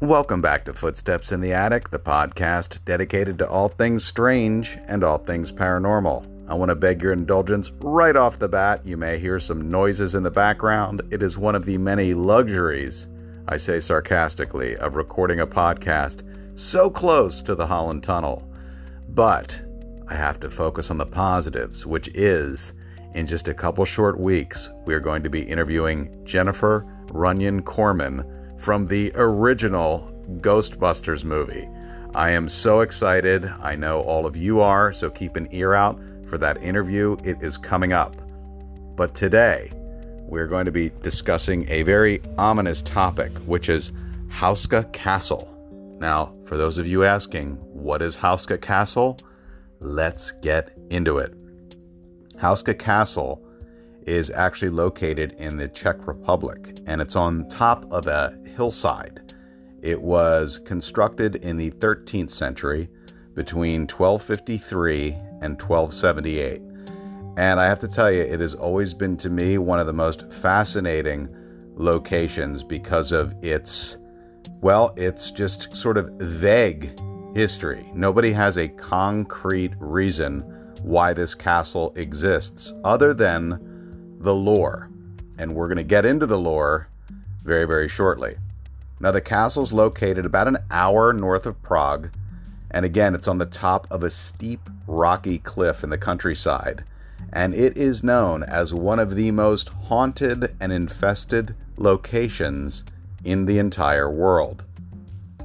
Welcome back to Footsteps in the Attic, the podcast dedicated to all things strange and all things paranormal. I want to beg your indulgence right off the bat. You may hear some noises in the background. It is one of the many luxuries, I say sarcastically, of recording a podcast so close to the Holland Tunnel. But I have to focus on the positives, which is in just a couple short weeks, we are going to be interviewing Jennifer Runyon Corman from the original Ghostbusters movie. I am so excited. I know all of you are, so keep an ear out for that interview. It is coming up. But today, we're going to be discussing a very ominous topic, which is Houska Castle. Now, for those of you asking, what is Houska Castle? Let's get into it. Houska Castle is actually located in the Czech Republic and it's on top of a hillside. It was constructed in the 13th century between 1253 and 1278. And I have to tell you, it has always been to me one of the most fascinating locations because of its, well, it's just sort of vague history. Nobody has a concrete reason why this castle exists other than the lore. And we're going to get into the lore very, very shortly. Now, the castle is located about an hour north of Prague, and again, it's on the top of a steep, rocky cliff in the countryside, and it is known as one of the most haunted and infested locations in the entire world.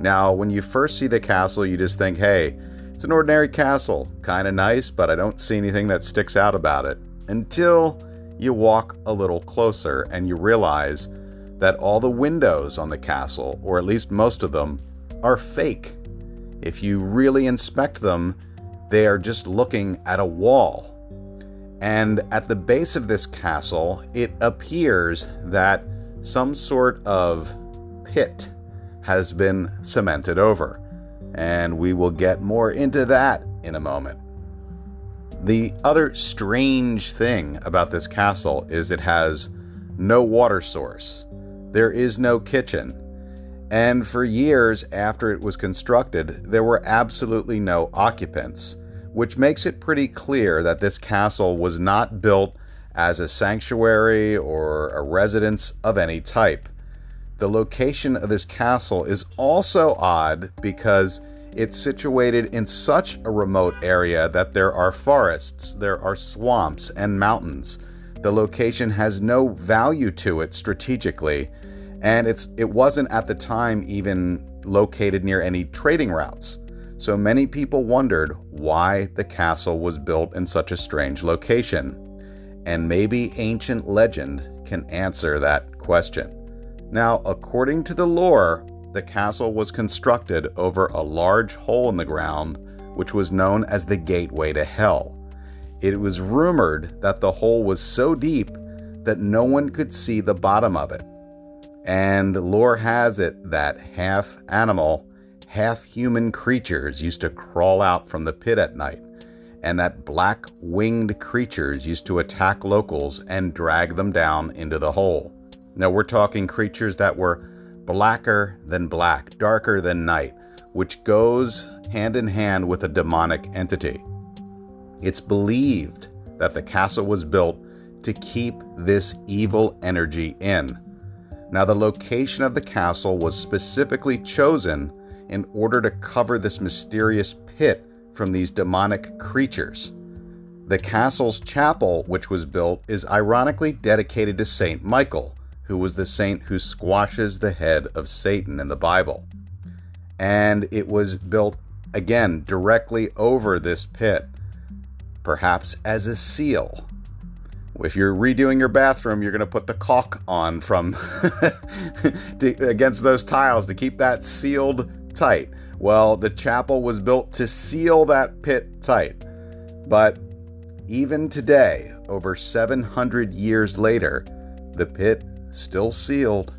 Now, when you first see the castle, you just think, hey, it's an ordinary castle, kind of nice, but I don't see anything that sticks out about it. Until you walk a little closer and you realize that all the windows on the castle, or at least most of them, are fake. If you really inspect them, they are just looking at a wall. And at the base of this castle, it appears that some sort of pit has been cemented over. And we will get more into that in a moment. The other strange thing about this castle is it has no water source. There is no kitchen. And for years after it was constructed, there were absolutely no occupants, which makes it pretty clear that this castle was not built as a sanctuary or a residence of any type. The location of this castle is also odd because it's situated in such a remote area that there are forests, there are swamps, and mountains. The location has no value to it strategically, and it's it wasn't at the time even located near any trading routes. So many people wondered why the castle was built in such a strange location. And maybe ancient legend can answer that question. Now, according to the lore, the castle was constructed over a large hole in the ground, which was known as the Gateway to Hell. It was rumored that the hole was so deep that no one could see the bottom of it. And lore has it that half animal, half human creatures used to crawl out from the pit at night, and that black winged creatures used to attack locals and drag them down into the hole. Now, we're talking creatures that were blacker than black, darker than night, which goes hand in hand with a demonic entity. It's believed that the castle was built to keep this evil energy in. Now, the location of the castle was specifically chosen in order to cover this mysterious pit from these demonic creatures. The castle's chapel, which was built, is ironically dedicated to Saint Michael, who was the saint who squashes the head of Satan in the Bible. And it was built again directly over this pit, perhaps as a seal. If you're redoing your bathroom, you're going to put the caulk on from to, against those tiles to keep that sealed tight. Well, the chapel was built to seal that pit tight. But even today, over 700 years later, the pit still sealed.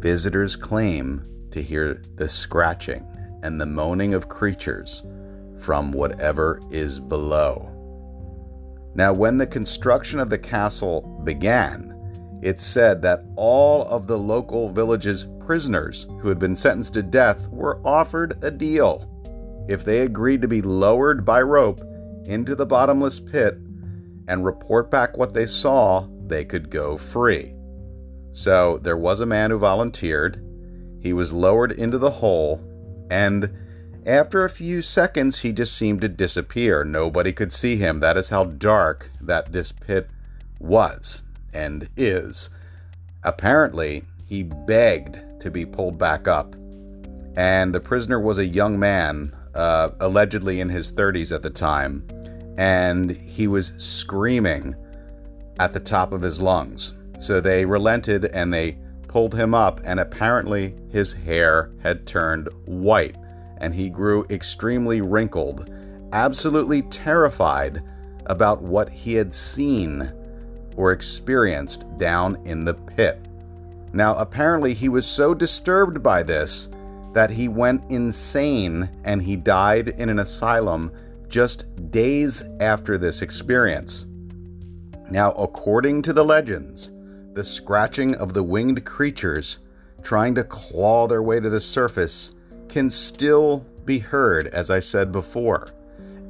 Visitors claim to hear the scratching and the moaning of creatures from whatever is below. Now, when the construction of the castle began, It's said that all of the local village's prisoners who had been sentenced to death were offered a deal. If they agreed to be lowered by rope into the bottomless pit and report back what they saw, they could go free. So there was a man who volunteered. He was lowered into the hole, and after a few seconds, he just seemed to disappear. Nobody could see him. That is how dark that this pit was and is. Apparently, he begged to be pulled back up. And the prisoner was a young man, uh, allegedly in his 30s at the time, and he was screaming at the top of his lungs. So they relented and they pulled him up, and apparently his hair had turned white and he grew extremely wrinkled, absolutely terrified about what he had seen or experienced down in the pit. Now, apparently, he was so disturbed by this that he went insane and he died in an asylum just days after this experience. Now, according to the legends, the scratching of the winged creatures trying to claw their way to the surface can still be heard, as I said before.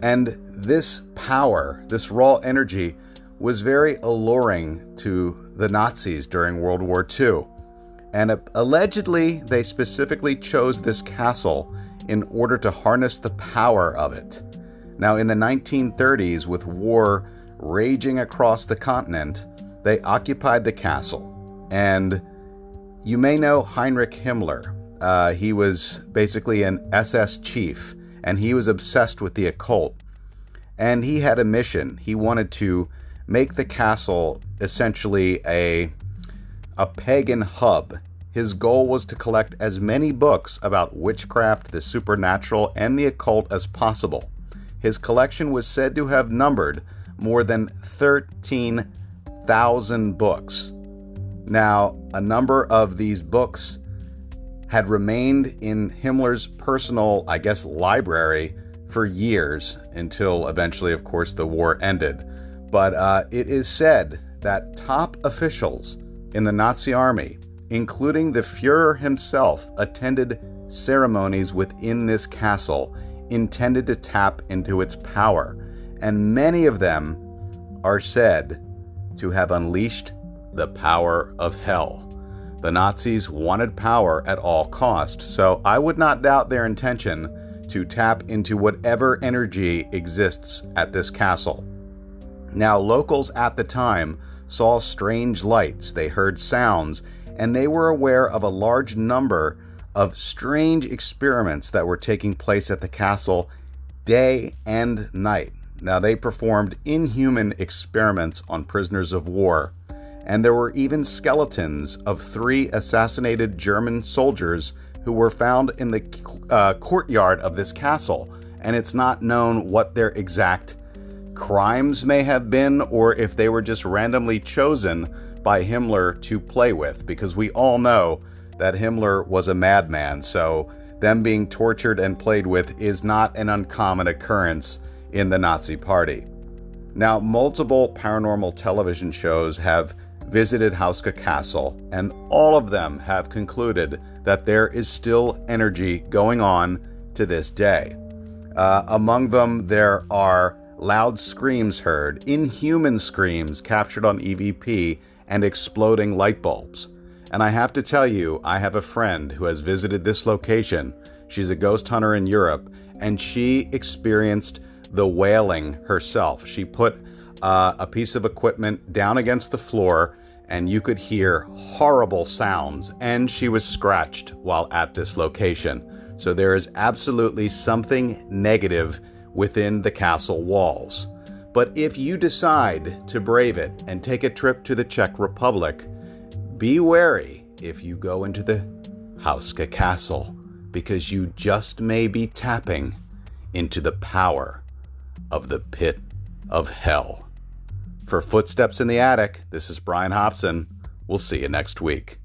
And this power, this raw energy, was very alluring to the Nazis during World War II. And allegedly, they specifically chose this castle in order to harness the power of it. Now, in the 1930s, with war raging across the continent, they occupied the castle. And you may know Heinrich Himmler. Uh, he was basically an SS chief, and he was obsessed with the occult. And he had a mission. He wanted to make the castle essentially a a pagan hub. His goal was to collect as many books about witchcraft, the supernatural, and the occult as possible. His collection was said to have numbered more than 13,000 books. Now, a number of these books had remained in Himmler's personal, I guess, library for years until eventually, of course, the war ended. But uh, it is said that top officials in the Nazi army, including the Fuhrer himself, attended ceremonies within this castle intended to tap into its power, and many of them are said to have unleashed the power of hell. The Nazis wanted power at all costs, so I would not doubt their intention to tap into whatever energy exists at this castle. Now, locals at the time saw strange lights, they heard sounds, and they were aware of a large number of strange experiments that were taking place at the castle day and night. Now, they performed inhuman experiments on prisoners of war and there were even skeletons of three assassinated German soldiers who were found in the uh, courtyard of this castle. And it's not known what their exact crimes may have been or if they were just randomly chosen by Himmler to play with, because we all know that Himmler was a madman. So them being tortured and played with is not an uncommon occurrence in the Nazi Party. Now, multiple paranormal television shows have visited Houska Castle, and all of them have concluded that there is still energy going on to this day. Uh, among them, there are loud screams heard, inhuman screams captured on EVP, and exploding light bulbs. And I have to tell you, I have a friend who has visited this location. She's a ghost hunter in Europe, and she experienced the wailing herself. She put uh, a piece of equipment down against the floor and you could hear horrible sounds, and she was scratched while at this location. So there is absolutely something negative within the castle walls. But if you decide to brave it and take a trip to the Czech Republic, be wary if you go into the Houska Castle, because you just may be tapping into the power of the pit of hell. For Footsteps in the Attic, this is Brian Hobson. We'll see you next week.